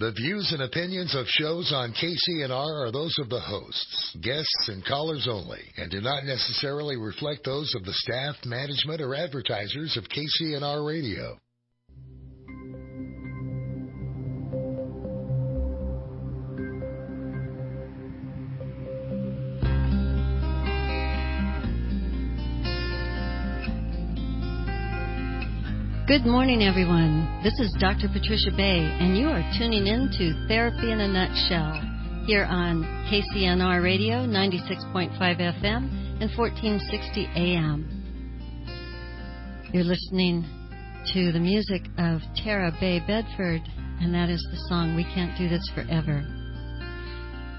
The views and opinions of shows on KCNR are those of the hosts, guests, and callers only, and do not necessarily reflect those of the staff, management, or advertisers of KCNR Radio. Good morning, everyone. This is Dr. Patricia Bay, and you are tuning in to Therapy in a Nutshell here on KCNR Radio 96.5 FM and 1460 AM. You're listening to the music of Tara Bay Bedford, and that is the song We Can't Do This Forever.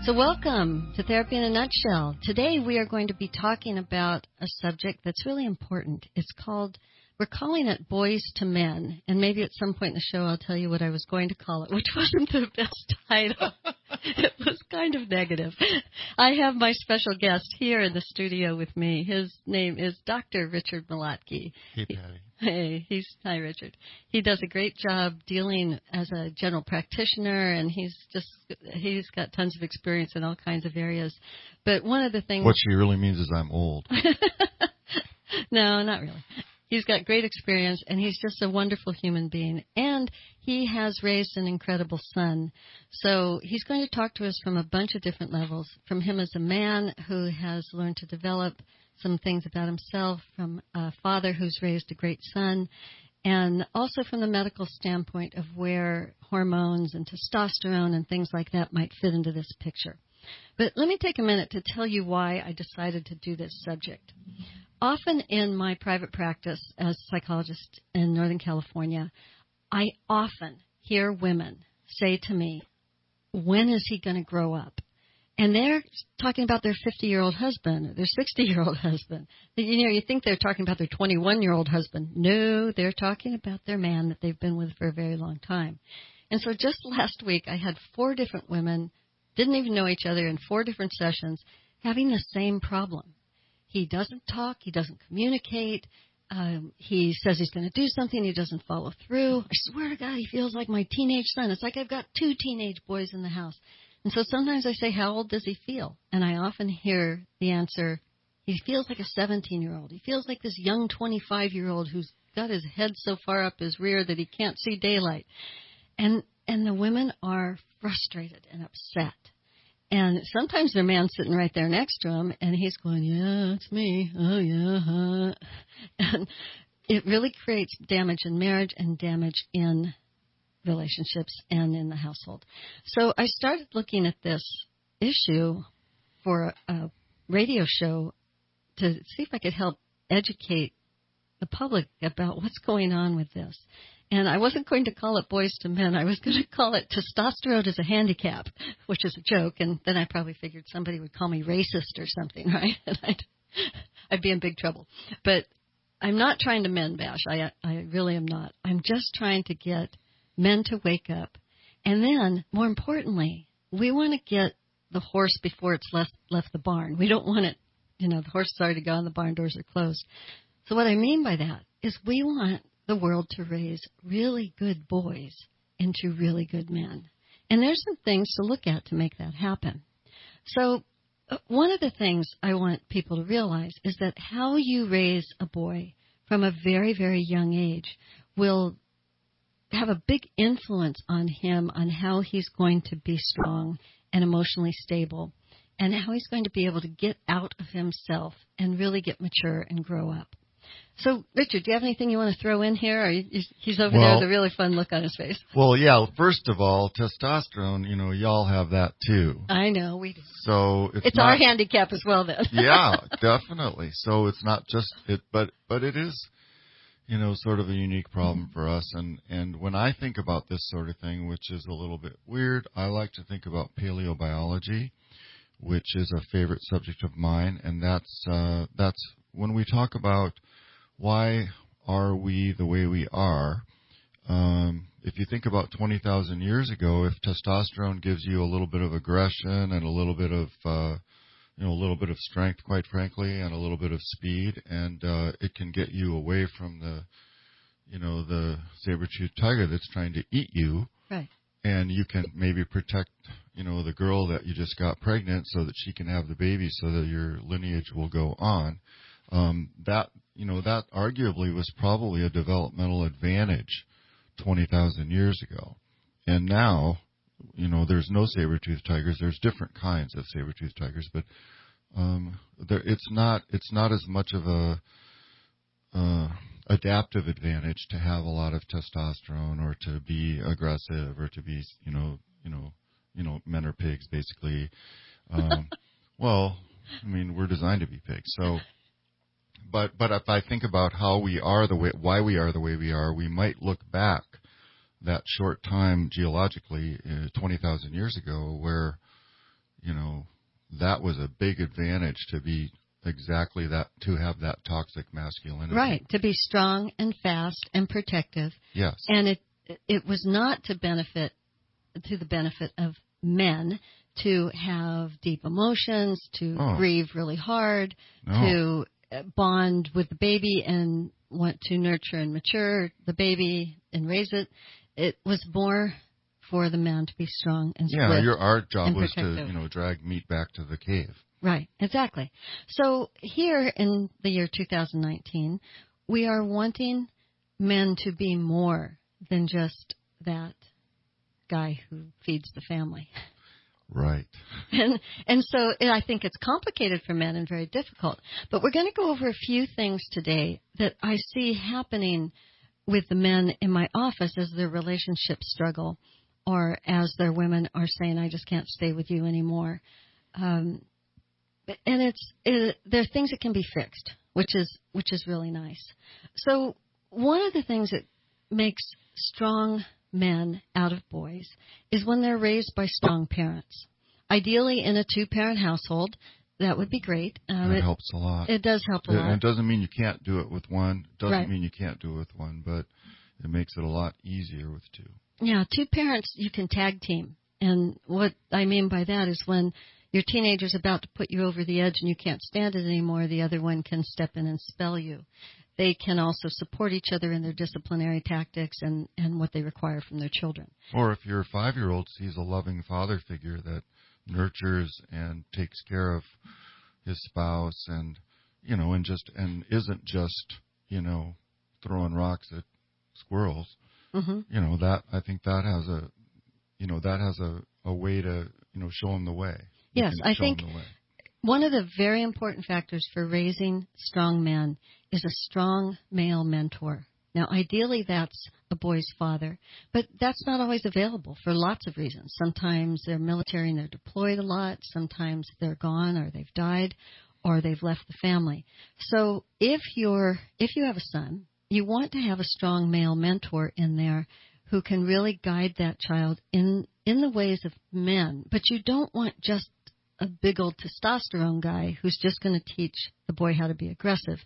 So, welcome to Therapy in a Nutshell. Today, we are going to be talking about a subject that's really important. It's called we're calling it Boys to Men, and maybe at some point in the show I'll tell you what I was going to call it, which wasn't the best title. it was kind of negative. I have my special guest here in the studio with me. His name is Dr. Richard Malotky. Hey, Patty. Hey, he's hi Richard. He does a great job dealing as a general practitioner, and he's just he's got tons of experience in all kinds of areas. But one of the things what she really means is I'm old. no, not really. He's got great experience and he's just a wonderful human being. And he has raised an incredible son. So he's going to talk to us from a bunch of different levels from him as a man who has learned to develop some things about himself, from a father who's raised a great son, and also from the medical standpoint of where hormones and testosterone and things like that might fit into this picture. But let me take a minute to tell you why I decided to do this subject often in my private practice as a psychologist in Northern California, I often hear women say to me, When is he going to grow up? And they're talking about their 50 year old husband or their 60 year old husband. You know, you think they're talking about their 21 year old husband. No, they're talking about their man that they've been with for a very long time. And so just last week, I had four different women, didn't even know each other in four different sessions, having the same problem. He doesn't talk. He doesn't communicate. Um, he says he's going to do something. He doesn't follow through. I swear to God, he feels like my teenage son. It's like I've got two teenage boys in the house. And so sometimes I say, How old does he feel? And I often hear the answer, He feels like a 17 year old. He feels like this young 25 year old who's got his head so far up his rear that he can't see daylight. And, and the women are frustrated and upset. And sometimes their man's sitting right there next to him, and he's going, "Yeah, it's me. Oh yeah." Huh. And it really creates damage in marriage and damage in relationships and in the household. So I started looking at this issue for a radio show to see if I could help educate the public about what's going on with this. And I wasn't going to call it boys to men. I was going to call it testosterone as a handicap, which is a joke. And then I probably figured somebody would call me racist or something, right? And I'd, I'd be in big trouble. But I'm not trying to men bash. I, I really am not. I'm just trying to get men to wake up. And then, more importantly, we want to get the horse before it's left, left the barn. We don't want it, you know, the horse has already gone, the barn doors are closed. So what I mean by that is we want the world to raise really good boys into really good men. And there's some things to look at to make that happen. So, uh, one of the things I want people to realize is that how you raise a boy from a very, very young age will have a big influence on him on how he's going to be strong and emotionally stable and how he's going to be able to get out of himself and really get mature and grow up. So, Richard, do you have anything you want to throw in here? Or he's over well, there with a really fun look on his face. Well, yeah. First of all, testosterone. You know, y'all have that too. I know we do. So it's, it's not, our handicap as well, then. yeah, definitely. So it's not just it, but but it is, you know, sort of a unique problem mm-hmm. for us. And and when I think about this sort of thing, which is a little bit weird, I like to think about paleobiology, which is a favorite subject of mine, and that's uh, that's when we talk about why are we the way we are? Um, if you think about 20,000 years ago, if testosterone gives you a little bit of aggression and a little bit of, uh, you know, a little bit of strength, quite frankly, and a little bit of speed, and uh, it can get you away from the, you know, the saber-toothed tiger that's trying to eat you. Right. and you can maybe protect you know the girl that you just got pregnant so that she can have the baby so that your lineage will go on um, that you know that arguably was probably a developmental advantage 20,000 years ago. And now you know there's no saber-toothed tigers. There's different kinds of saber-toothed tigers but um, there, it's not it's not as much of a uh, adaptive advantage to have a lot of testosterone or to be aggressive or to be you know you know you know men are pigs basically. Um, well i mean we're designed to be pigs so but but if i think about how we are the way why we are the way we are we might look back that short time geologically uh, 20,000 years ago where you know that was a big advantage to be exactly that to have that toxic masculinity. Right, to be strong and fast and protective. Yes. And it it was not to benefit to the benefit of men to have deep emotions, to Oh. grieve really hard, No. Bond with the baby and want to nurture and mature the baby and raise it. It was more for the man to be strong and yeah, swift. your our job was to you know drag meat back to the cave. Right, exactly. So here in the year 2019, we are wanting men to be more than just that guy who feeds the family. Right. And and so I think it's complicated for men and very difficult. But we're going to go over a few things today that I see happening with the men in my office as their relationships struggle, or as their women are saying, "I just can't stay with you anymore." Um, and it's it, there are things that can be fixed, which is which is really nice. So one of the things that makes strong men out of boys is when they're raised by strong parents. Ideally, in a two-parent household, that would be great. Um, that it, helps a lot. it does help a And lot. it doesn't mean you can't do it with one. It Doesn't Right. mean you can't do it with one, but it makes it a lot easier with two. Yeah, two parents you can tag team. And what I mean by that is when your teenager's about to put you over the edge and you can't stand it anymore, the other one can step in and spell you. They can also support each other in their disciplinary tactics and, and what they require from their children. Or if your five year old sees a loving father figure that nurtures and takes care of his spouse and you know, and just and isn't just, you know, throwing rocks at squirrels, hmm you know, that I think that has a you know, that has a, a way to, you know, show him the way. Yes, I think-. One of the very important factors for raising strong men is a strong male mentor. Now, ideally, that's a boy's father, but that's not always available for lots of reasons. Sometimes they're military and they're deployed a lot. Sometimes they're gone or they've died or they've left the family. So if you're, if you have a son, you want to have a strong male mentor in there who can really guide that child in, in the ways of men, but you don't want just a big old testosterone guy who's just going to teach the boy how to be aggressive.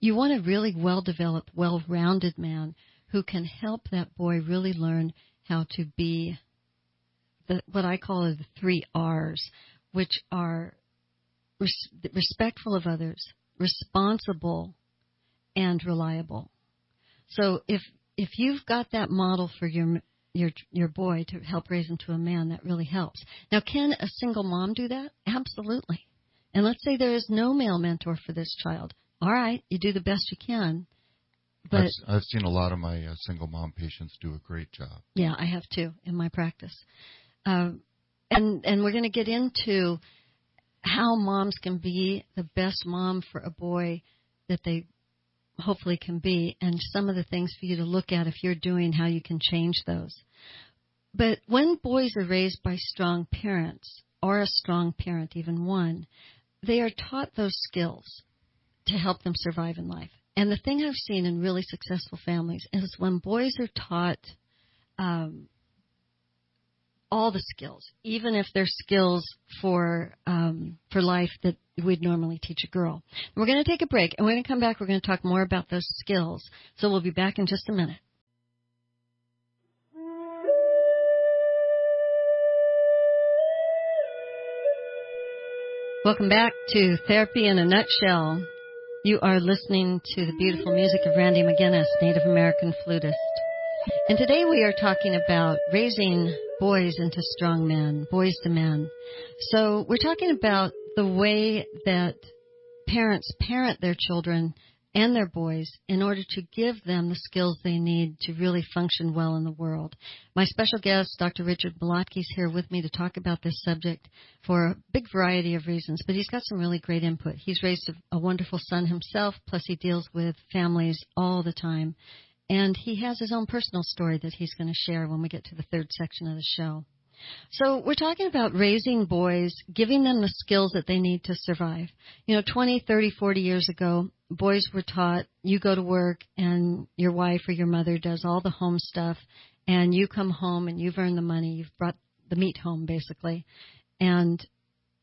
You want a really well developed, well rounded man who can help that boy really learn how to be the, what I call the three R's, which are res- respectful of others, responsible, and reliable. So if if you've got that model for your your your boy to help raise him to a man, that really helps. Now, can a single mom do that? Absolutely. And let's say there is no male mentor for this child. All right, you do the best you can. But I've, I've seen a lot of my uh, single mom patients do a great job. yeah, I have too in my practice. Um, and and we're going to get into how moms can be the best mom for a boy that they hopefully can be, and some of the things for you to look at if you're doing how you can change those. But when boys are raised by strong parents, or a strong parent, even one, they are taught those skills to help them survive in life. And the thing I've seen in really successful families is when boys are taught um, all the skills, even if they're skills for um, for life that we'd normally teach a girl. We're going to take a break, and we're going to come back. We're going to talk more about those skills. So we'll be back in just a minute. Welcome back to Therapy in a Nutshell. You are listening to the beautiful music of Randy McGinnis, Native American flutist. And today we are talking about raising boys into strong men, boys to men. So we're talking about the way that parents parent their children and their boys in order to give them the skills they need to really function well in the world. My special guest, Dr. Richard Malotky, is here with me to talk about this subject for a big variety of reasons, but he's got some really great input. He's raised a, a wonderful son himself, plus he deals with families all the time. And he has his own personal story that he's going to share when we get to the third section of the show. So we're talking about raising boys, giving them the skills that they need to survive. You know, 20, 30, 40 years ago, boys were taught you go to work and your wife or your mother does all the home stuff and you come home and you've earned the money, you've brought the meat home basically. And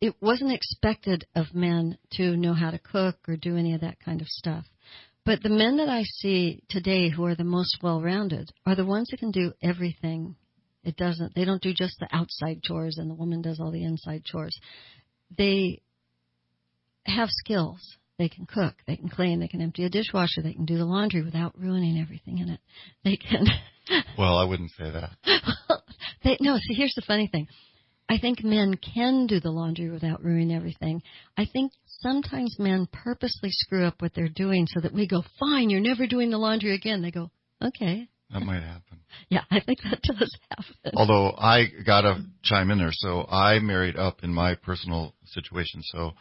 it wasn't expected of men to know how to cook or do any of that kind of stuff. But the men that I see today who are the most well rounded are the ones that can do everything. It doesn't, they don't do just the outside chores and the woman does all the inside chores. They have skills. They can cook, they can clean, they can empty a dishwasher, they can do the laundry without ruining everything in it. They can. well, I wouldn't say that. they, no, see, here's the funny thing. I think men can do the laundry without ruining everything. I think sometimes men purposely screw up what they're doing so that we go, fine, you're never doing the laundry again. They go, okay. That might happen. Yeah, I think that does happen. Although I gotta chime in there. So I married up in my personal situation. So,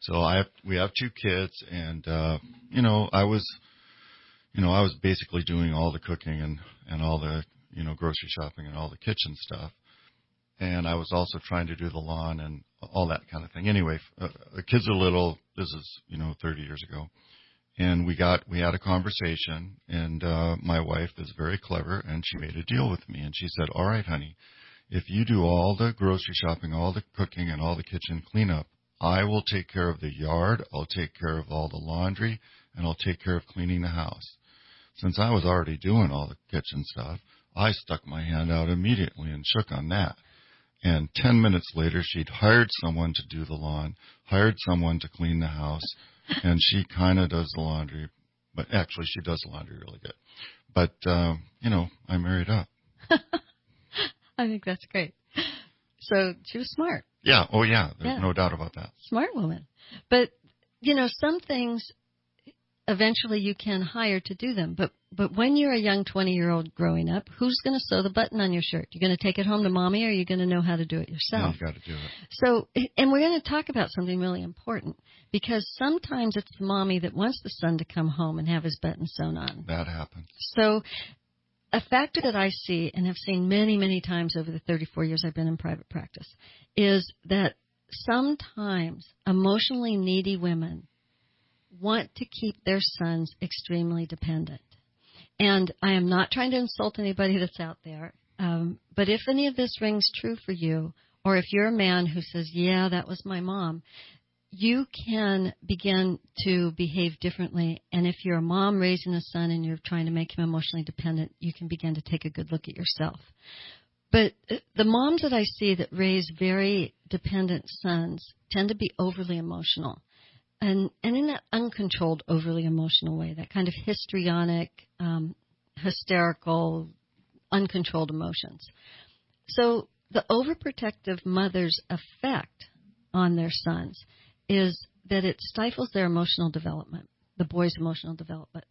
so I have, we have two kids and, uh, you know, I was, you know, I was basically doing all the cooking and, and all the, you know, grocery shopping and all the kitchen stuff and I was also trying to do the lawn and all that kind of thing. Anyway, uh, the kids are little. This is you know 30 years ago, and we got we had a conversation, and uh, my wife is very clever, and she made a deal with me, and she said, "All right, honey, if you do all the grocery shopping, all the cooking, and all the kitchen cleanup, I will take care of the yard. I'll take care of all the laundry, and I'll take care of cleaning the house." Since I was already doing all the kitchen stuff, I stuck my hand out immediately and shook on that. And 10 minutes later, she'd hired someone to do the lawn, hired someone to clean the house, and she kind of does the laundry. But actually, she does the laundry really good. But, uh, you know, I married up. I think that's great. So she was smart. Yeah. Oh, yeah. There's yeah. no doubt about that. Smart woman. But, you know, some things eventually you can hire to do them. But but when you're a young 20 year old growing up, who's going to sew the button on your shirt? You're going to take it home to mommy, or are you going to know how to do it yourself? Yeah, you got to do it. So, and we're going to talk about something really important because sometimes it's the mommy that wants the son to come home and have his button sewn on. That happens. So. A factor that I see and have seen many, many times over the 34 years I've been in private practice is that sometimes emotionally needy women want to keep their sons extremely dependent. And I am not trying to insult anybody that's out there, um, but if any of this rings true for you, or if you're a man who says, Yeah, that was my mom, you can begin to behave differently. And if you're a mom raising a son and you're trying to make him emotionally dependent, you can begin to take a good look at yourself. But uh, the moms that I see that raise very dependent sons tend to be overly emotional and and in that uncontrolled, overly emotional way, that kind of histrionic, um, hysterical, uncontrolled emotions. So the overprotective mother's effect on their sons is that it stifles their emotional development, the boy's emotional development.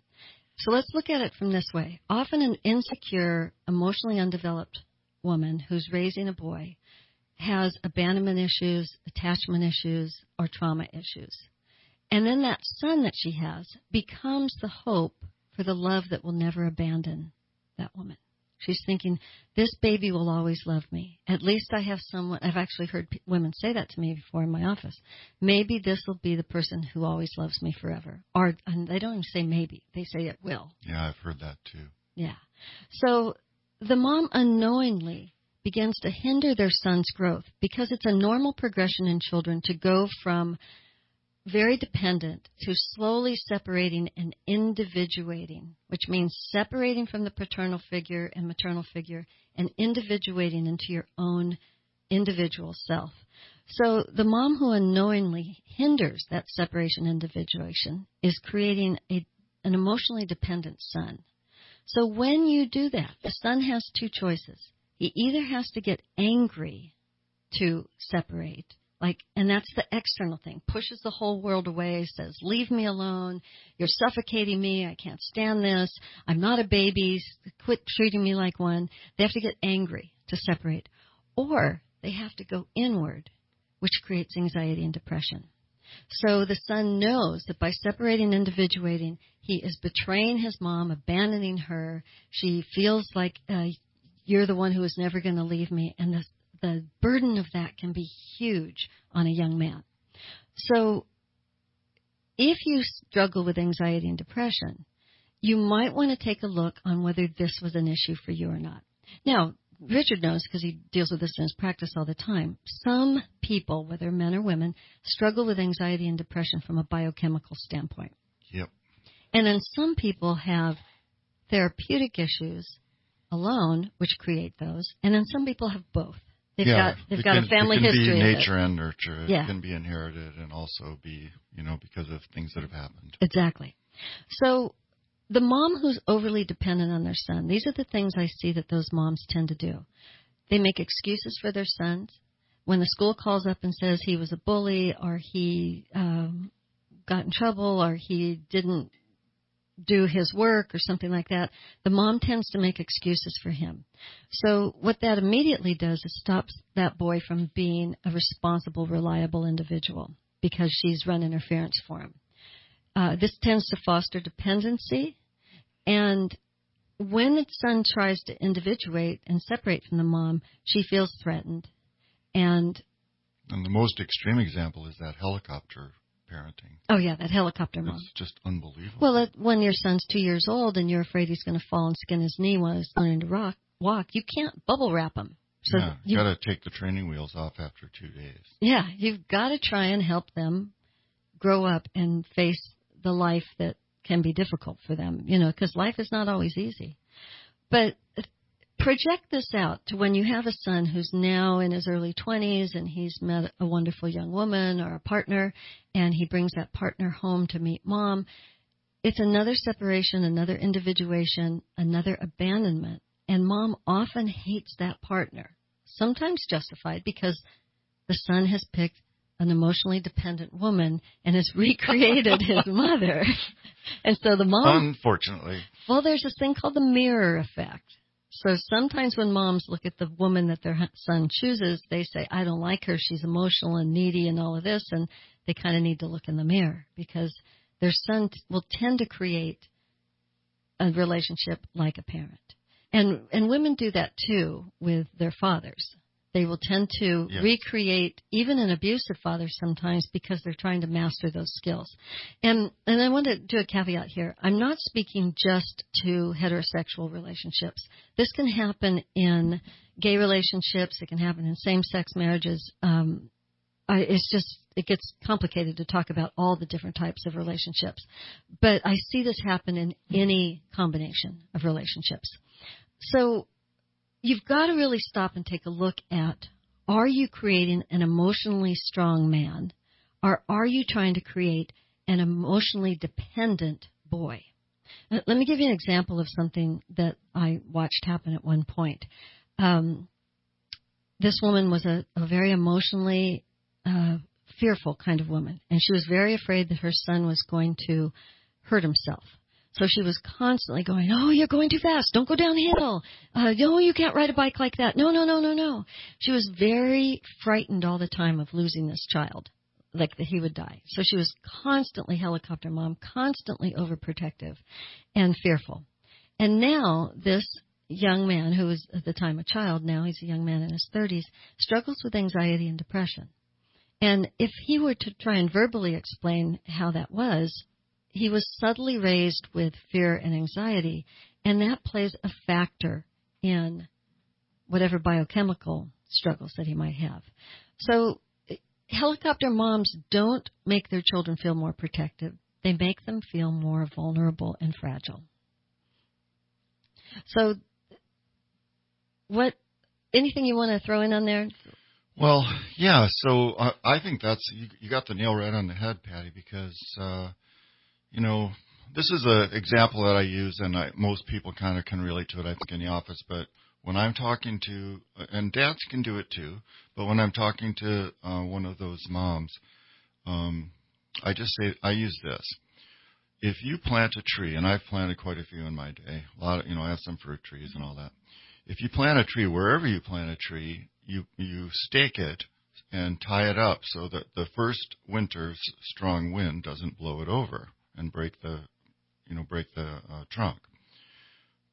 So let's look at it from this way. Often an insecure, emotionally undeveloped woman who's raising a boy has abandonment issues, attachment issues, or trauma issues. And then that son that she has becomes the hope for the love that will never abandon that woman. She's thinking, this baby will always love me. At least I have someone, I've actually heard women say that to me before in my office. Maybe this will be the person who always loves me forever. Or, and they don't even say maybe, they say it will. Yeah, I've heard that too. Yeah. So the mom unknowingly begins to hinder their son's growth because it's a normal progression in children to go from very dependent to slowly separating and individuating, which means separating from the paternal figure and maternal figure and individuating into your own individual self. So the mom who unknowingly hinders that separation individuation is creating a, an emotionally dependent son. So when you do that, the son has two choices. He either has to get angry to separate, like, and that's the external thing, pushes the whole world away, says, leave me alone, you're suffocating me, I can't stand this, I'm not a baby, quit treating me like one. They have to get angry to separate. Or they have to go inward, which creates anxiety and depression. So the son knows that by separating, and individuating, he is betraying his mom, abandoning her. She feels like uh, you're the one who is never going to leave me, and the the burden of that can be huge on a young man. So if you struggle with anxiety and depression, you might want to take a look on whether this was an issue for you or not. Now, Richard knows because he deals with this in his practice all the time. Some people, whether men or women, struggle with anxiety and depression from a biochemical standpoint. Yep. And then some people have therapeutic issues alone, which create those, and then some people have both. They've yeah, got they've got can, a family it can history. Be nature and nurture. It yeah. can be inherited and also be, you know, because of things that have happened. Exactly. So the mom who's overly dependent on their son, these are the things I see that those moms tend to do. They make excuses for their sons. When the school calls up and says he was a bully or he um, got in trouble or he didn't do his work or something like that, the mom tends to make excuses for him. So what that immediately does is stops that boy from being a responsible, reliable individual because she's run interference for him. Uh, this tends to foster dependency, and when the son tries to individuate and separate from the mom, she feels threatened, and and the most extreme example is that helicopter parenting. Oh yeah, that helicopter mom. It's just unbelievable. Well, when your son's two years old and you're afraid he's going to fall and skin his knee while he's learning to rock, walk, you can't bubble wrap him. So yeah, you got to take the training wheels off after two days. Yeah, you've got to try and help them grow up and face the life that can be difficult for them, you know, because life is not always easy. But project this out to when you have a son who's now in his early 20s and he's met a wonderful young woman or a partner and he brings that partner home to meet mom. It's another separation, another individuation, another abandonment. And mom often hates that partner, sometimes justified because the son has picked an emotionally dependent woman and has recreated his mother. and so the mom. Unfortunately. Well, there's this thing called the mirror effect. So sometimes when moms look at the woman that their son chooses, they say, I don't like her. She's emotional and needy and all of this. And they kind of need to look in the mirror because their son will tend to create a relationship like a parent. And, and women do that too with their fathers. They will tend to yes. recreate even an abusive father sometimes because they're trying to master those skills. And and I want to do a caveat here. I'm not speaking just to heterosexual relationships. This can happen in gay relationships. It can happen in same-sex marriages. Um, I, it's just it gets complicated to talk about all the different types of relationships. But I see this happen in any combination of relationships. So you've got to really stop and take a look at are you creating an emotionally strong man or are you trying to create an emotionally dependent boy? Let me give you an example of something that I watched happen at one point. Um, this woman was a, a very emotionally uh, fearful kind of woman, and she was very afraid that her son was going to hurt himself. So she was constantly going, "Oh, you're going too fast. Don't go downhill. Uh, no, you can't ride a bike like that. No, no, no, no, no." She was very frightened all the time of losing this child, like that he would die. So she was constantly helicopter mom, constantly overprotective and fearful. And now this young man, who was at the time a child, now he's a young man in his 30s, struggles with anxiety and depression. And if he were to try and verbally explain how that was, he was subtly raised with fear and anxiety, and that plays a factor in whatever biochemical struggles that he might have. So, helicopter moms don't make their children feel more protective, they make them feel more vulnerable and fragile. So, what anything you want to throw in on there? Well, yeah. So uh, I think that's you, you got the nail right on the head, Patty, because uh, you know this is an example that I use, and I, most people kind of can relate to it. I think in the office, but when I'm talking to, and dads can do it too, but when I'm talking to uh, one of those moms, um, I just say, I use this. If you plant a tree, and I've planted quite a few in my day, a lot of, you know, I have some fruit trees and all that. If you plant a tree, wherever you plant a tree, you, you stake it and tie it up so that the first winter's strong wind doesn't blow it over and break the, you know, break the uh, trunk.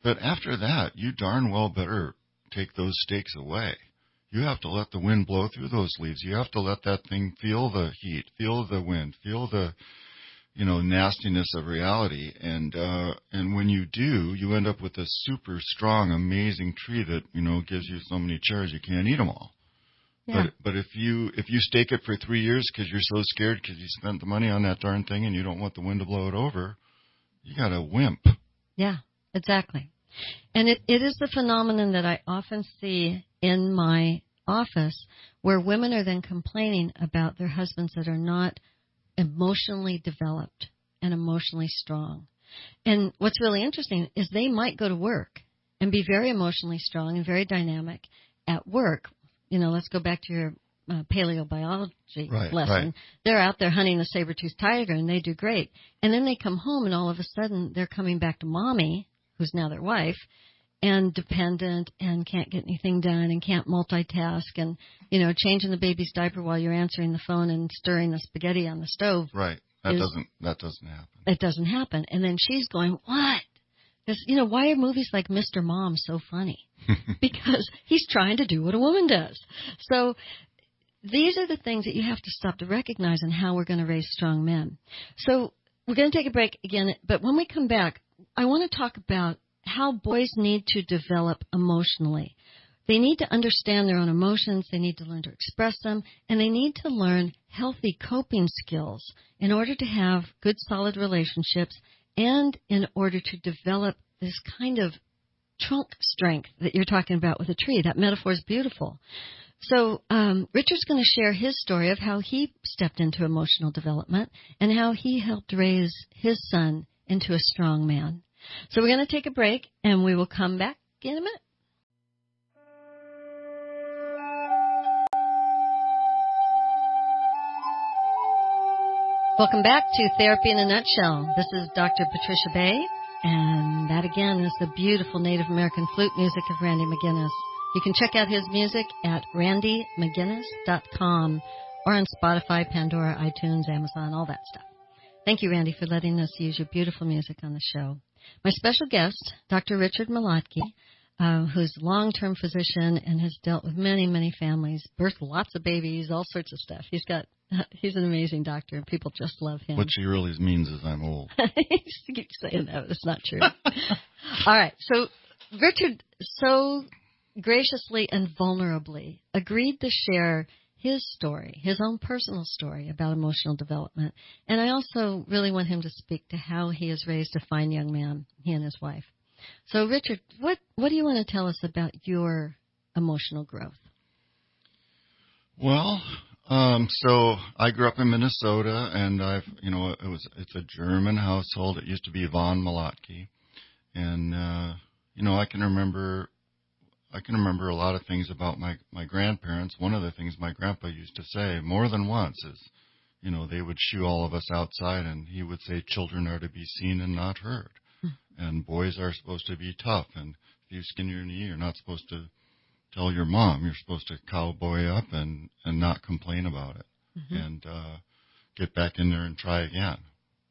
But after that, you darn well better take those stakes away. You have to let the wind blow through those leaves. You have to let that thing feel the heat, feel the wind, feel the, you know, nastiness of reality. And, uh, and when you do, you end up with a super strong, amazing tree that, you know, gives you so many cherries you can't eat them all. Yeah. But but if you if you stake it for three years because you're so scared because you spent the money on that darn thing and you don't want the wind to blow it over, you got a wimp. Yeah, exactly. And it, it is the phenomenon that I often see in my office where women are then complaining about their husbands that are not emotionally developed and emotionally strong. And what's really interesting is they might go to work and be very emotionally strong and very dynamic at work. You know, let's go back to your uh, paleobiology Right, lesson. right. They're out there hunting the saber-toothed tiger and they do great. And then they come home and all of a sudden they're coming back to mommy, who's now their wife, and dependent and can't get anything done and can't multitask and, you know, changing the baby's diaper while you're answering the phone and stirring the spaghetti on the stove Right. That Is- doesn't that doesn't happen. it doesn't happen. And then she's going, what? This, you know, why are movies like Mr. Mom so funny? because he's trying to do what a woman does. So these are the things that you have to stop to recognize and how we're going to raise strong men. So we're going to take a break again, but when we come back, I want to talk about how boys need to develop emotionally. They need to understand their own emotions, they need to learn to express them, and they need to learn healthy coping skills in order to have good solid relationships and in order to develop this kind of trunk strength that you're talking about with a tree. That metaphor is beautiful. So um, Richard's going to share his story of how he stepped into emotional development and how he helped raise his son into a strong man. So we're going to take a break and we will come back in a minute. Welcome back to Therapy in a Nutshell. This is Dr. Patricia Bay, and that again is the beautiful Native American flute music of Randy McGinnis. You can check out his music at randymcginnis.com or on Spotify, Pandora, iTunes, Amazon, all that stuff. Thank you, Randy, for letting us use your beautiful music on the show. My special guest, Dr. Richard Malotky, uh, who's a long-term physician and has dealt with many, many families, birthed lots of babies, all sorts of stuff. He's got, he's an amazing doctor, and people just love him. What she really means is I'm old. he keeps saying that, but it's not true. All right. So Richard so graciously and vulnerably agreed to share his story, his own personal story about emotional development. And I also really want him to speak to how he has raised a fine young man, he and his wife. So Richard, what what do you want to tell us about your emotional growth? Well, um, so I grew up in Minnesota, and I've, you know, it was it's a German household. It used to be von Malotky, and uh, you know, I can remember, I can remember a lot of things about my my grandparents. One of the things my grandpa used to say more than once is, you know, they would shoo all of us outside, and he would say, "Children are to be seen and not heard, and boys are supposed to be tough, and if you skin your knee, you're not supposed to." Tell your mom you're supposed to cowboy up and and not complain about it and uh get back in there and try again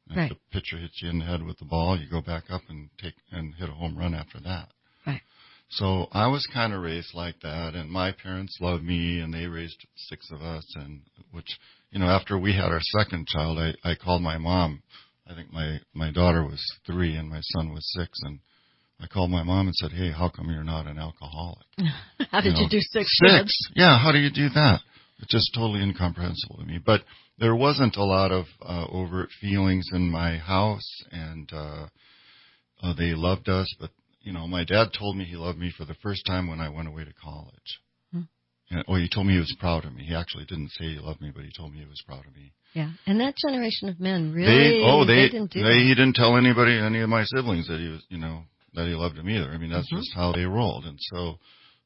and Right. if the pitcher hits you in the head with the ball you go back up and take and hit a home run after that Right. so i was kind of raised like that and my parents loved me and they raised six of us and which you know after we had our second child i i called my mom i think my my daughter was three and my son was six and I called my mom and said, "Hey, how come you're not an alcoholic?" How did you, know, do six, Six. Yeah. How do you do that? It's just totally incomprehensible to me. But there wasn't a lot of uh, overt feelings in my house, and uh, uh, they loved us. But you know, my dad told me he loved me for the first time when I went away to college. Hmm. And, well, he told me he was proud of me. He actually didn't say he loved me, but he told me he was proud of me. Yeah. And that generation of men really They, oh, they, didn't do they, that. he didn't tell anybody, any of my siblings that he was, you know, that he loved him either. I mean, that's Mhm. just how they rolled. And so,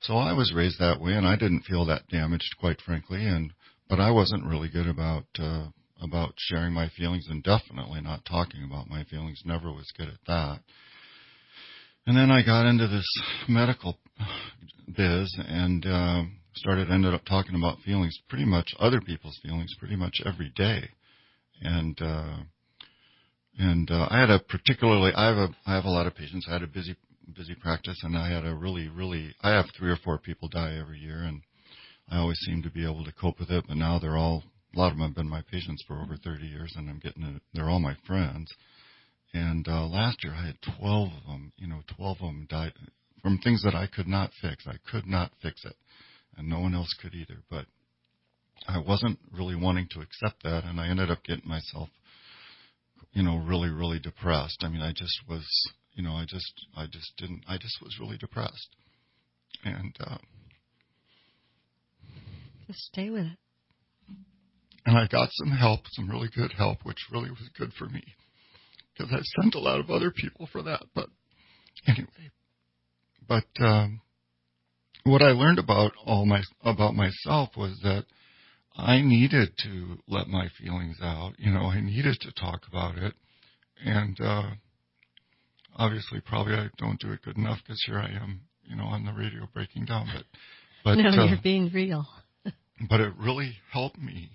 so I was raised that way, and I didn't feel that damaged, quite frankly. And but I wasn't really good about uh, about sharing my feelings, and definitely not talking about my feelings. Never was good at that. And then I got into this medical biz and uh, started ended up talking about feelings, pretty much other people's feelings, pretty much every day. And uh, and uh, I had a particularly I have a I have a lot of patients. I had a busy busy practice, and I had a really really I have three or four people die every year, and I always seem to be able to cope with it. But now they're all a lot of them have been my patients for over 30 years, and I'm getting to, they're all my friends. And uh, last year I had 12 of them. You know, 12 of them died from things that I could not fix. I could not fix it, and no one else could either. But I wasn't really wanting to accept that, and I ended up getting myself, you know, really, really depressed. I mean, I just was, you know, I just, I just didn't, I just was really depressed, and uh, Just stay with it. and I got some help, some really good help, which really was good for me because I sent a lot of other people for that. But anyway, but um, what I learned about all my about myself was that I needed to let my feelings out. You know, I needed to talk about it, and uh, obviously, probably I don't do it good enough because here I am, you know, on the radio breaking down. But but no, uh, you're being real. but it really helped me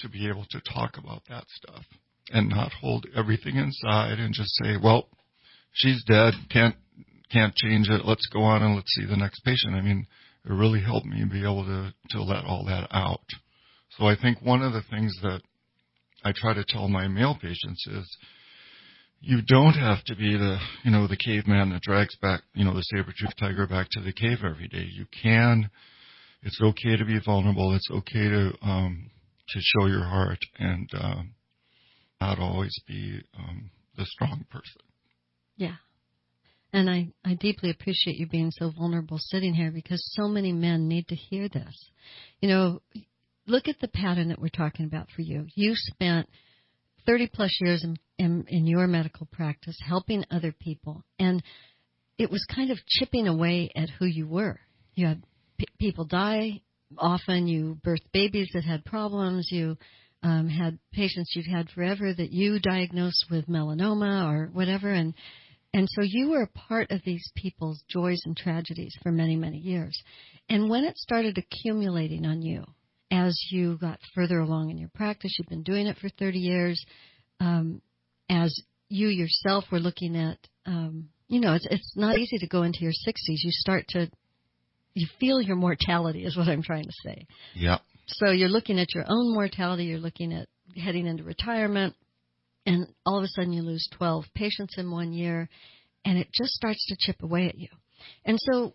to be able to talk about that stuff and not hold everything inside and just say, well, she's dead, can't can't change it. Let's go on and let's see the next patient. I mean, it really helped me be able to to let all that out. So I think one of the things that I try to tell my male patients is you don't have to be the you know the caveman that drags back you know the saber-toothed tiger back to the cave every day. You can. It's okay to be vulnerable. It's okay to um, to show your heart and um, not always be um, the strong person. Yeah. And I, I deeply appreciate you being so vulnerable sitting here because so many men need to hear this. You know, look at the pattern that we're talking about for you. You spent 30 plus years in, in, in your medical practice helping other people, and it was kind of chipping away at who you were. You had p- people die often, you birthed babies that had problems, you um, had patients you'd had forever that you diagnosed with melanoma or whatever, and and so you were a part of these people's joys and tragedies for many, many years. And when it started accumulating on you, as you got further along in your practice, you've been doing it for 30 years, um, as you yourself were looking at, um, you know, it's, it's not easy to go into your 60s. You start to, you feel your mortality, is what I'm trying to say. Yeah. So you're looking at your own mortality, you're looking at heading into retirement, and all of a sudden you lose 12 patients in one year, and it just starts to chip away at you. And so,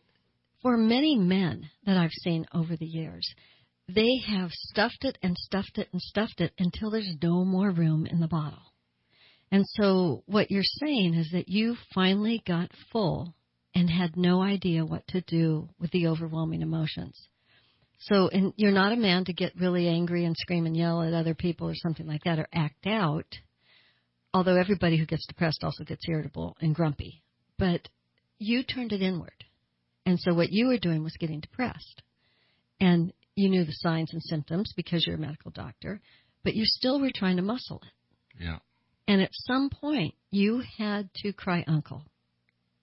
for many men that I've seen over the years, they have stuffed it and stuffed it and stuffed it until there's no more room in the bottle. And so, what you're saying is that you finally got full and had no idea what to do with the overwhelming emotions. So, and you're not a man to get really angry and scream and yell at other people or something like that or act out. Although everybody who gets depressed also gets irritable and grumpy. But you turned it inward. And so what you were doing was getting depressed. And you knew the signs and symptoms because you're a medical doctor, but you still were trying to muscle it. Yeah. And at some point, you had to cry uncle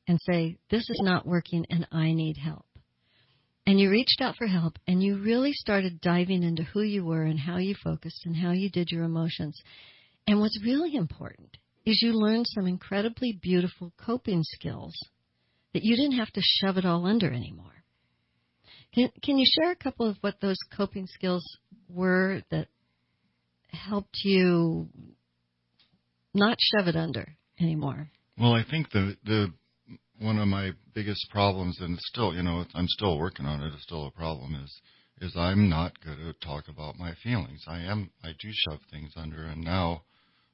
and say, This is not working and I need help. And you reached out for help and you really started diving into who you were and how you focused and how you did your emotions. And what's really important is you learned some incredibly beautiful coping skills that you didn't have to shove it all under anymore. Can, can you share a couple of what those coping skills were that helped you not shove it under anymore? Well, I think the the one of my biggest problems, and still, you know, I'm still working on it. It's still a problem. Is is I'm not good at talk about my feelings. I am. I do shove things under, and now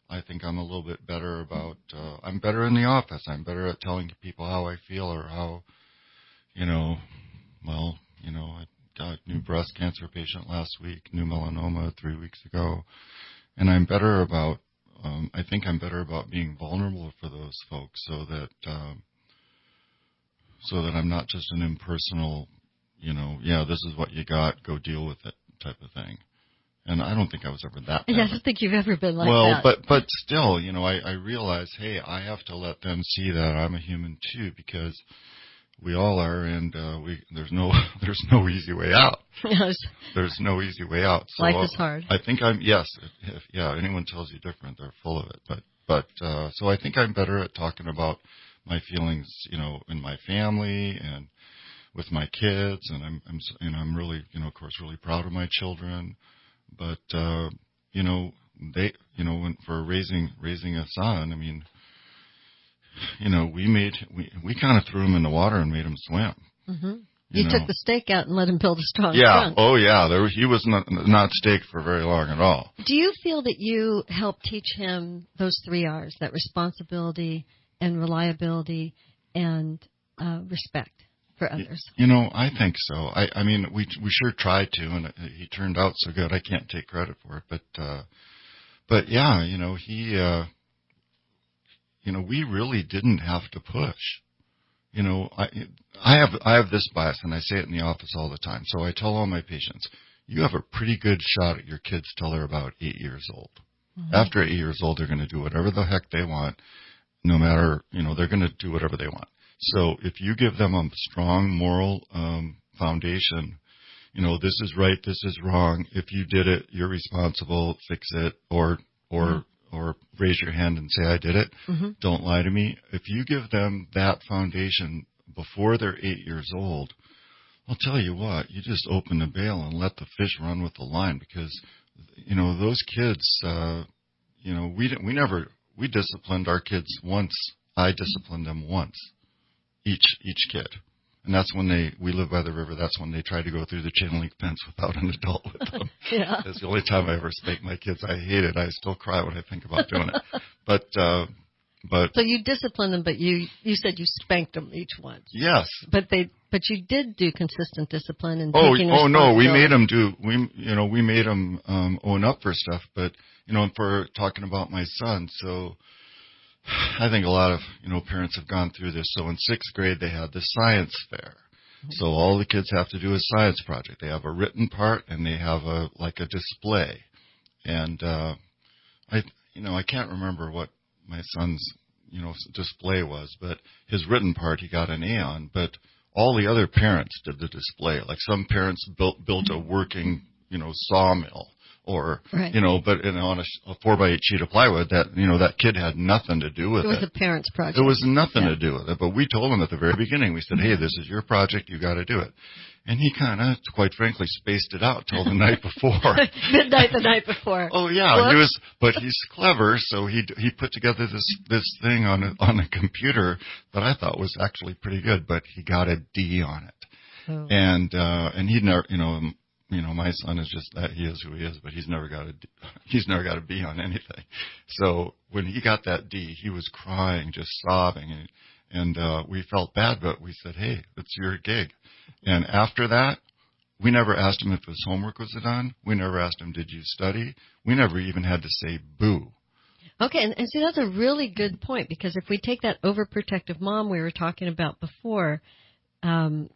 I think I'm a little bit better about. Uh, I'm better in the office. I'm better at telling people how I feel or how, you know, well, you know, I got new breast cancer patient last week, new melanoma three weeks ago, and I'm better about. Um, I think I'm better about being vulnerable for those folks, so that um, so that I'm not just an impersonal, you know, yeah, this is what you got, go deal with it type of thing. And I don't think I was ever that. I don't think you've ever been like well, that. Well, but but still, you know, I, I realize, hey, I have to let them see that I'm a human too, because we all are, and uh, we there's no there's no easy way out. yes. There's no easy way out. So Life is hard. I think I'm yes. If, if, yeah, anyone tells you different, they're full of it. But but uh, so I think I'm better at talking about my feelings, you know, in my family and with my kids, and I'm I'm know I'm really you know of course really proud of my children but uh, you know they you know when, for raising raising a son i mean you know we made we we kind of threw him in the water and made him swim. Hmm you, You, know. took the stake out and let him build a strong yeah. trunk. oh yeah. There he was not not staked for very long at all. Do you feel that you helped teach him those three R's, that responsibility and reliability and uh, respect for others? you know i think so. I i mean we we sure tried to and he turned out so good. I can't take credit for it but uh but yeah you know he uh you know we really didn't have to push. You know i i have i have this bias and i say it in the office all the time. So i tell all my patients you have a pretty good shot at your kids till they're about eight years old. After eight years old they're going to do whatever the heck they want no matter you know they're going to do whatever they want. So if you give them a strong moral um foundation you know this is right this is wrong. If you did it you're responsible fix it or or or raise your hand and say i did it. Hmm don't lie to me. If you give them that foundation before they're 8 years old I'll tell you what, you just open the bail and let the fish run with the line because you know those kids uh you know we didn't we never we disciplined our kids once. I disciplined them once each each kid and that's when they we live by the river that's when they try to go through the chain link fence without an adult with them. Yeah. that's the only time I ever spank my kids. I hate it. I still cry when I think about doing it. But uh but So you disciplined them, but you you said you spanked them each once. yes. But they but you did do consistent discipline and Oh, oh no, we made them do we you know we made them um, own up for stuff, but you know for talking about my son, so I think a lot of you know parents have gone through this. So in sixth grade they had the science fair, so all the kids have to do a science project. They have a written part and they have a like a display, and uh, I you know I can't remember what my son's you know display was, but his written part he got an A on, but all the other parents did the display. Like some parents built built a working, you know, sawmill or Right. you know, but you know, on a, a four by eight sheet of plywood that you know that kid had nothing to do with It it. was a parents' project. It was nothing Yeah. to do with it. But we told him at the very beginning. We said, "Hey, this is your project. You got to do it." And he kind of, quite frankly, spaced it out till the night before. midnight the night before. Oh yeah, he was, but he's clever, so he he put together this this thing on a, on a computer that I thought was actually pretty good, but he got a D on it, Oh. and uh and he'd never, you know, you know, my son is just that he is who he is, but he's never got a he's never got a B on anything. So when he got that D, he was crying, just sobbing, and and uh we felt bad, but we said, hey, it's your gig, and after that. We never asked him if his homework was done. We never asked him, did you study? We never even had to say boo. Okay, and, and see that's a really good point because if we take that overprotective mom we were talking about before, um,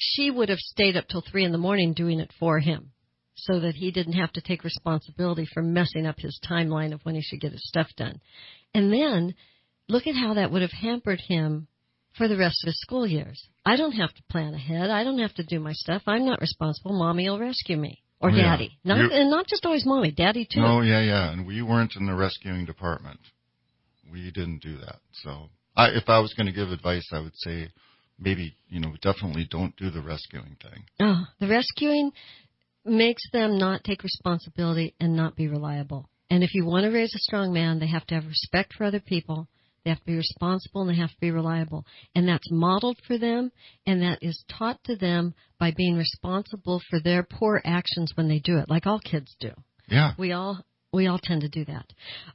she would have stayed up till three in the morning doing it for him, so that he didn't have to take responsibility for messing up his timeline of when he should get his stuff done. And then look at how that would have hampered him for the rest of his school years. I don't have to plan ahead. I don't have to do my stuff. I'm not responsible. Mommy will rescue me. Or Oh, yeah. daddy. Not, and not just always mommy, daddy too. Oh yeah, yeah. And we weren't in the rescuing department. We didn't do that. So I, if I was going to give advice, I would say maybe, you know, definitely don't do the rescuing thing. Oh, the rescuing makes them not take responsibility and not be reliable. And if you want to raise a strong man, they have to have respect for other people. They have to be responsible and they have to be reliable. And that's modeled for them and that is taught to them by being responsible for their poor actions when they do it, like all kids do. Yeah. We all we all tend to do that.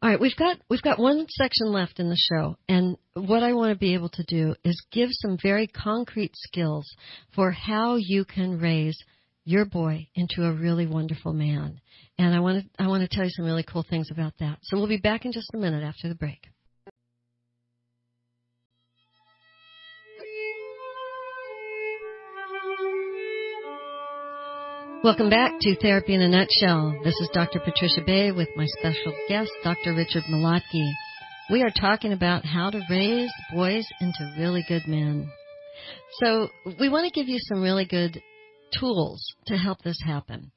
All right, we've got we've got one section left in the show, and what I want to be able to do is give some very concrete skills for how you can raise your boy into a really wonderful man. And I want to I want to tell you some really cool things about that. So we'll be back in just a minute after the break. Welcome back to Therapy in a Nutshell. This is Dr. Patricia Bay with my special guest, Dr. Richard Malotky. We are talking about how to raise boys into really good men. So we want to give you some really good tools to help this happen.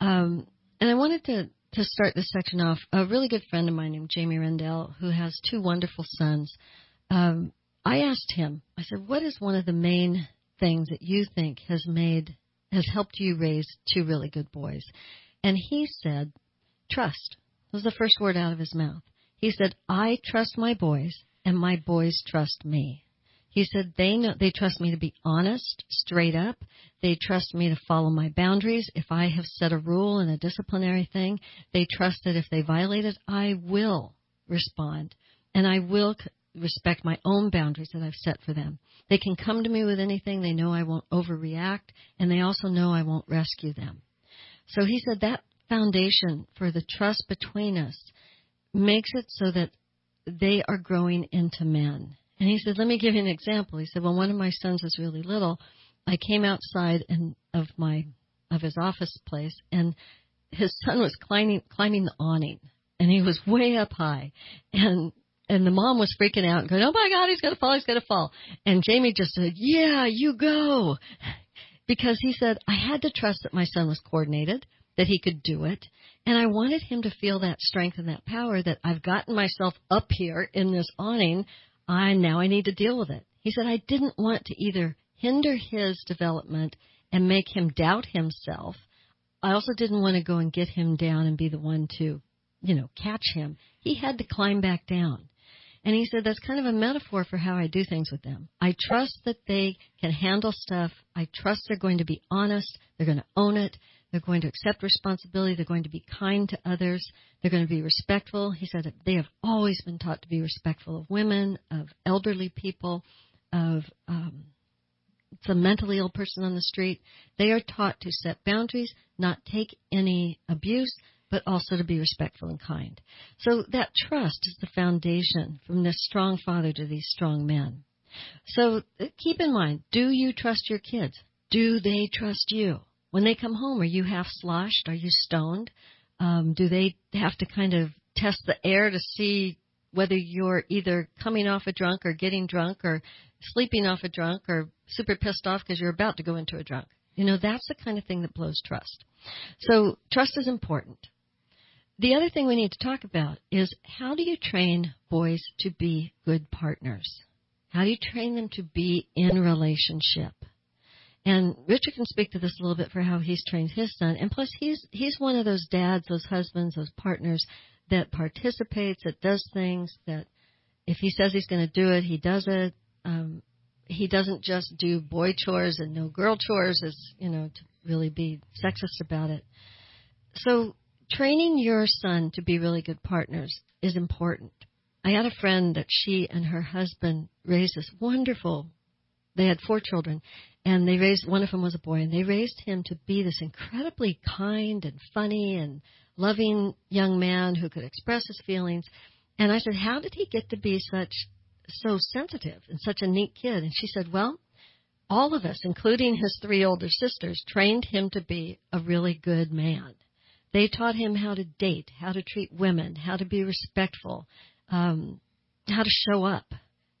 Um, and I wanted to, to start this section off. A really good friend of mine named Jamie Rendell, who has two wonderful sons. Um, I asked him, I said, what is one of the main things that you think has made has helped you raise two really good boys? And he said, trust. was the first word out of his mouth. He said, I trust my boys and my boys trust me. He said they know they trust me to be honest, straight up. They trust me to follow my boundaries. If I have set a rule and a disciplinary thing, they trust that if they violate it, I will respond and I will respect my own boundaries that I've set for them. They can come to me with anything. They know I won't overreact, and they also know I won't rescue them. So he said that foundation for the trust between us makes it so that they are growing into men. And he said, let me give you an example. He said, when one of my sons was really little, I came outside and of my of his office place, and his son was climbing climbing the awning, and he was way up high, and and the mom was freaking out, going, "Oh my God, he's gonna fall! He's gonna fall!" And Jamie just said, "Yeah, you go," because he said I had to trust that my son was coordinated, that he could do it, and I wanted him to feel that strength and that power that I've gotten myself up here in this awning. I now I need to deal with it. He said I didn't want to either hinder his development and make him doubt himself. I also didn't want to go and get him down and be the one to, you know, catch him. He had to climb back down. And he said that's kind of a metaphor for how I do things with them. I trust that they can handle stuff. I trust they're going to be honest. They're going to own it. They're going to accept responsibility. They're going to be kind to others. They're going to be respectful. He said that they have always been taught to be respectful of women, of elderly people, of um, some mentally ill person on the street. They are taught to set boundaries, not take any abuse, but also to be respectful and kind. So that trust is the foundation from this strong father to these strong men. So keep in mind, do you trust your kids? Do they trust you? When they come home, are you half sloshed? Are you stoned? Um, do they have to kind of test the air to see whether you're either coming off a drunk or getting drunk or sleeping off a drunk or super pissed off because you're about to go into a drunk? You know, that's the kind of thing that blows trust. So trust is important. The other thing we need to talk about is how do you train boys to be good partners? How do you train them to be in relationship? And Richard can speak to this a little bit for how he's trained his son. And plus, he's he's one of those dads, those husbands, those partners that participates, that does things. That if he says he's going to do it, he does it. Um, he doesn't just do boy chores and no girl chores, as you know, to really be sexist about it. So training your son to be really good partners is important. I had a friend that she and her husband raised this wonderful. They had four children, and they raised one of them was a boy, and they raised him to be this incredibly kind and funny and loving young man who could express his feelings. And I said, "How did he get to be such so sensitive and such a neat kid?" And she said, "Well, all of us, including his three older sisters, trained him to be a really good man." They taught him how to date, how to treat women, how to be respectful, um, how to show up,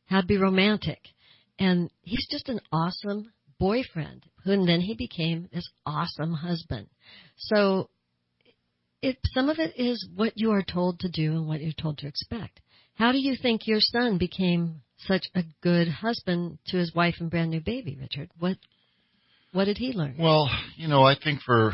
how to be romantic. And he's just an awesome boyfriend. And then he became this awesome husband. So it, some of it is what you are told to do and what you're told to expect. How do you think your son became such a good husband to his wife and brand new baby, Richard? What what did he learn? Well, you know, I think for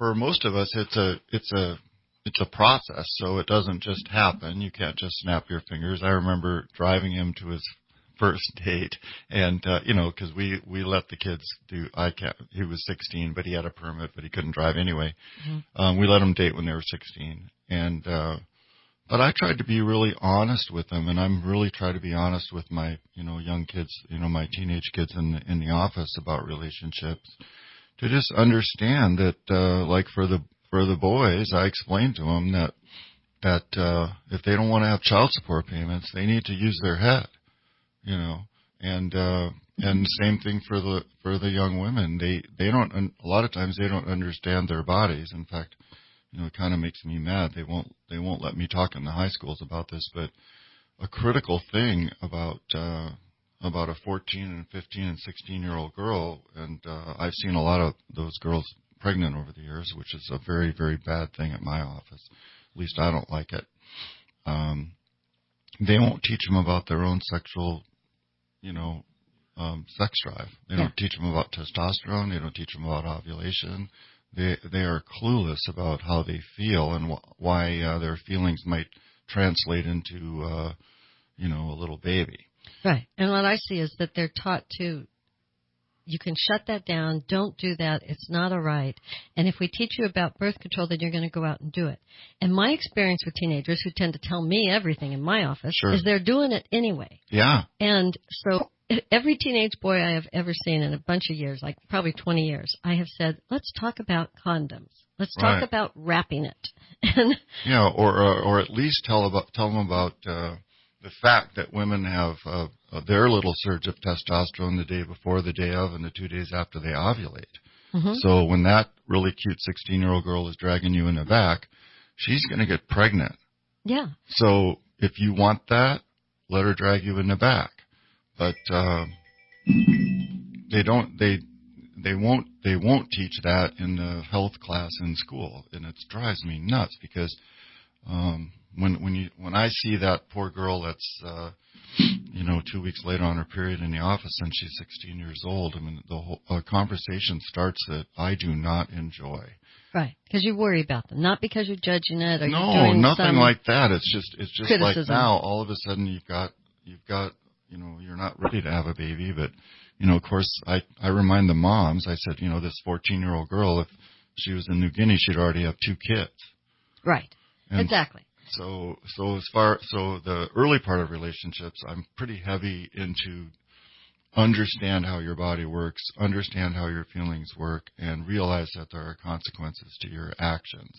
for most of us, it's a it's a it's a process, so it doesn't just happen. You can't just snap your fingers. I remember driving him to his first date, and uh, you know, because we we let the kids do. I can't. He was 16, but he had a permit, but he couldn't drive anyway. Mm-hmm. Um, we let him date when they were 16, and uh, but I tried to be really honest with them, and I'm really trying to be honest with my you know young kids, you know my teenage kids in the, in the office about relationships to just understand that, uh, like for the for the boys, I explained to them that that uh, if they don't want to have child support payments, they need to use their head, you know, and uh, and same thing for the for the young women. They they don't a lot of times they don't understand their bodies. In fact, you know, it kind of makes me mad. They won't they won't let me talk in the high schools about this, but a critical thing about uh, about a 14 and 15 and 16 year old girl, and uh, I've seen a lot of those girls pregnant over the years, which is a very very bad thing at my office. At least I don't like it. Um, they won't teach them about their own sexual, you know, um, sex drive. They Yeah. don't teach them about testosterone. They don't teach them about ovulation. They they are clueless about how they feel and wh- why uh, their feelings might translate into, uh, you know, a little baby. Right. And what I see is that they're taught to you can shut that down, don't do that, it's not all right. And if we teach you about birth control, then you're going to go out and do it. And my experience with teenagers who tend to tell me everything in my office Sure. is they're doing it anyway. Yeah, And so every teenage boy I have ever seen in a bunch of years, like probably 20 years, I have said, let's talk about condoms. Let's talk Right. about wrapping it. And yeah, or or, or at least tell about tell them about uh, the fact that women have uh, uh, their little surge of testosterone the day before, the day of, and the two days after they ovulate. Mhm. So when that really cute 16 year old girl is dragging you in the back, she's going to get pregnant. yeah, So if you want that, let her drag you in the back. But uh, they don't. They they won't. They won't teach that in the health class in school, and it drives me nuts because um, when when you when I see that poor girl that's uh, you know two weeks later on her period in the office and she's 16 years old, I mean the whole uh, conversation starts that I do not enjoy. right. Because you worry about them, not because you're judging it or you're No, doing nothing like that. It's just it's just like now all of a sudden you've got you've got you know you're not ready to have a baby, but you know of course I I remind the moms I said you know this 14 year old girl if she was in New Guinea she'd already have two kids. Right. And exactly. So so as far so the early part of relationships I'm pretty heavy into understand how your body works, understand how your feelings work, and realize that there are consequences to your actions.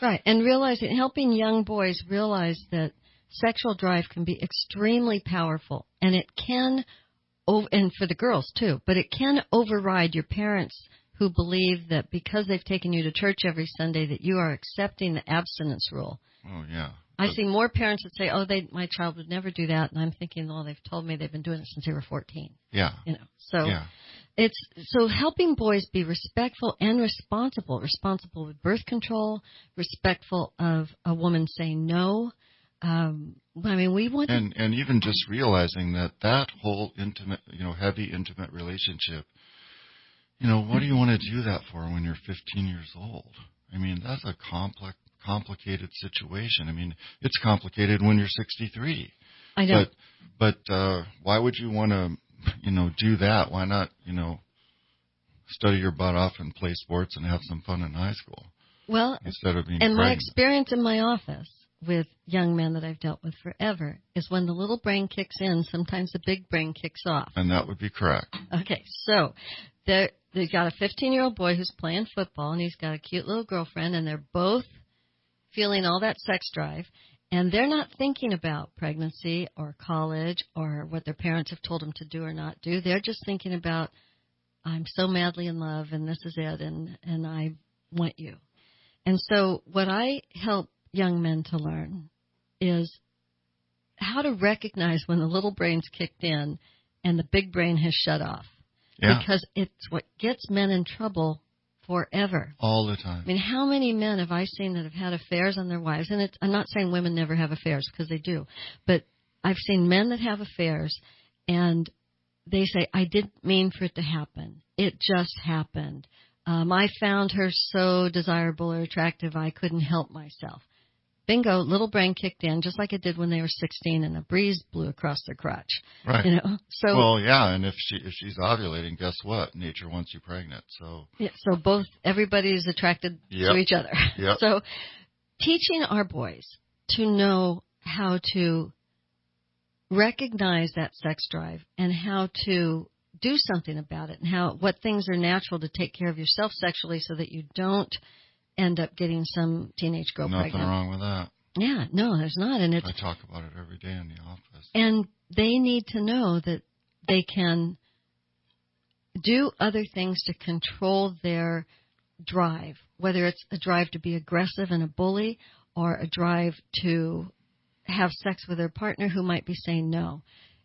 Right. And realizing, helping young boys realize that sexual drive can be extremely powerful and it can, and for the girls too, but it can override your parents who believe that because they've taken you to church every Sunday that you are accepting the abstinence rule. Oh yeah. I see more parents that say, "Oh, they, my child would never do that," and I'm thinking, "Well, they've told me they've been doing it since they were 14." Yeah. You know, so Yeah. it's so helping boys be respectful and responsible responsible with birth control respectful of a woman saying no um i mean we want to, and and even just realizing that that whole intimate you know heavy intimate relationship you know what do you want to do that for when you're 15 years old? I mean that's a complex complicated situation. I mean it's complicated when you're 63 i know. But but uh why would you want to you know do that? Why not you know study your butt off and play sports and have some fun in high school well instead of being and my experience in my office with young men that i've dealt with forever is when the little brain kicks in sometimes the big brain kicks off and that would be correct Okay, so they're, they've got a 15 year old boy who's playing football, and he's got a cute little girlfriend, and they're both feeling all that sex drive, and they're not thinking about pregnancy or college or what their parents have told them to do or not do. They're just thinking about, I'm so madly in love, and this is it, and and I want you. And so, what I help young men to learn is how to recognize when the little brain's kicked in and the big brain has shut off yeah because it's what gets men in trouble forever. all the time I mean, how many men have I seen that have had affairs on their wives? And it's, I'm not saying women never have affairs because they do, but I've seen men that have affairs and they say, I didn't mean for it to happen. It just happened. Um, I found her so desirable or attractive, I couldn't help myself. Bingo, little brain kicked in just like it did when they were 16 and a breeze blew across their crotch. right You know, so Well, yeah, and if she if she's ovulating, guess what? Nature wants you pregnant. So Yeah, so both everybody's attracted Yep. to each other. Yep. So teaching our boys to know how to recognize that sex drive and how to do something about it and how what things are natural to take care of yourself sexually so that you don't end up getting some teenage girl nothing pregnant. wrong with that. Yeah, no, there's not and it's I talk about it every day in the office. and they need to know that they can do other things to control their drive, whether it's a drive to be aggressive and a bully or a drive to have sex with their partner who might be saying no.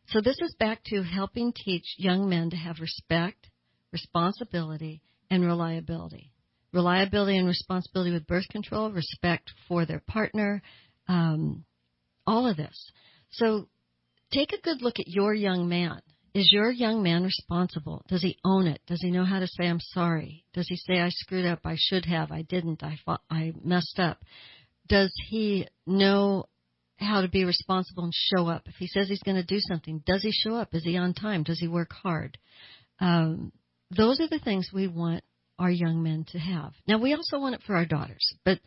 So this is back to helping teach young men to have respect, responsibility, and reliability. Reliability and responsibility with birth control, respect for their partner, um, all of this. So take a good look at your young man. Is your young man responsible? Does he own it? Does he know how to say I'm sorry? Does he say I screwed up? I should have. I didn't. I fought, I messed up. Does he know how to be responsible and show up? If he says he's going to do something, does he show up? Is he on time? Does he work hard? Um, those are the things we want our young men to have. Now we also want it for our daughters, but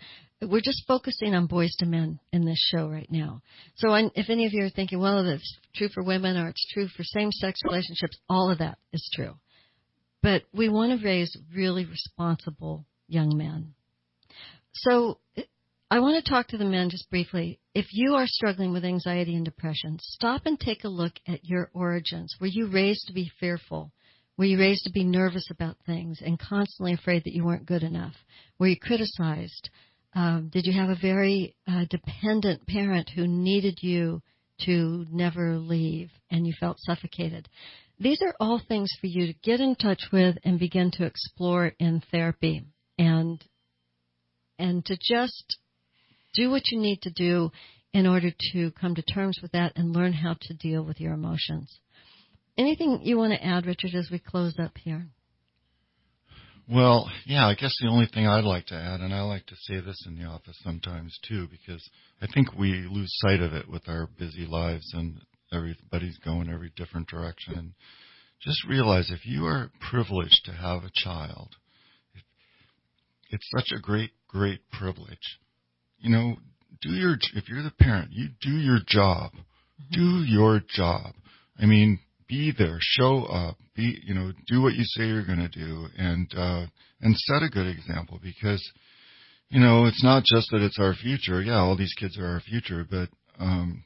we're just focusing on boys to men in this show right now. So if any of you are thinking, well, that's true for women or it's true for same-sex relationships, all of that is true. But we want to raise really responsible young men. So I want to talk to the men just briefly. If you are struggling with anxiety and depression, stop and take a look at your origins. Were you raised to be fearful? Were you raised to be nervous about things and constantly afraid that you weren't good enough? Were you criticized? Um, did you have a very uh, dependent parent who needed you to never leave and you felt suffocated? These are all things for you to get in touch with and begin to explore in therapy and and to just do what you need to do in order to come to terms with that and learn how to deal with your emotions. Anything you want to add, Richard, as we close up here? Well, yeah, I guess the only thing I'd like to add, and I like to say this in the office sometimes too, because I think we lose sight of it with our busy lives and everybody's going every different direction. And just realize if you are privileged to have a child, it's such a great, great privilege. You know, do your, if you're the parent, you do your job. Mm-hmm. Do your job. I mean, be there, show up, be you know, do what you say you're going to do, and uh, and set a good example because you know it's not just that it's our future. Yeah, all these kids are our future, but um,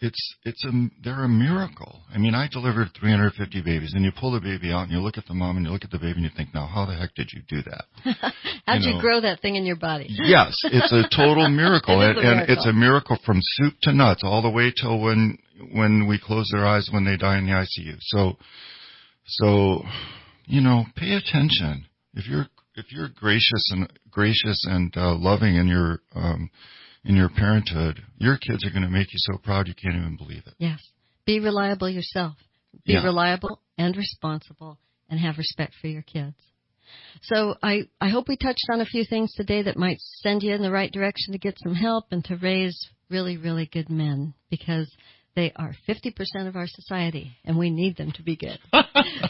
it's it's a they're a miracle. I mean, I delivered 350 babies, and you pull the baby out, and you look at the mom, and you look at the baby, and you think, now, how the heck did you do that? How'd you, know, you, grow that thing in your body? yes, it's a total miracle, it and, a miracle. and it's a miracle from soup to nuts, all the way till when when we close their eyes when they die in the ICU. So, so, you know, pay attention. If you're if you're gracious and gracious and uh, loving in your um, in your parenthood, your kids are going to make you so proud you can't even believe it. Yes, be reliable yourself. Be yeah. reliable and responsible, and have respect for your kids. So I, I hope we touched on a few things today that might send you in the right direction to get some help and to raise really, really good men because they are 50% of our society, and we need them to be good.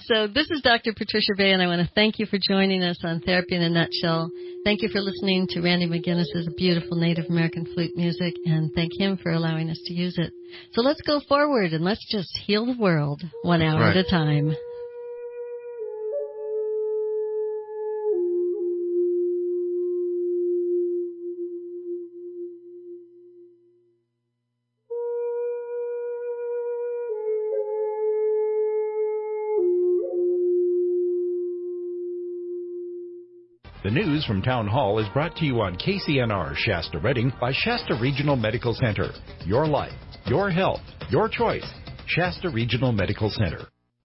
so this is Dr. Patricia Bay, and I want to thank you for joining us on Therapy in a Nutshell. Thank you for listening to Randy McGinnis's beautiful Native American flute music, and thank him for allowing us to use it. So let's go forward and let's just heal the world one hour right. at a time. The news from Town Hall is brought to you on KCNR Shasta Redding by Shasta Regional Medical Center. Your life, your health, your choice. Shasta Regional Medical Center.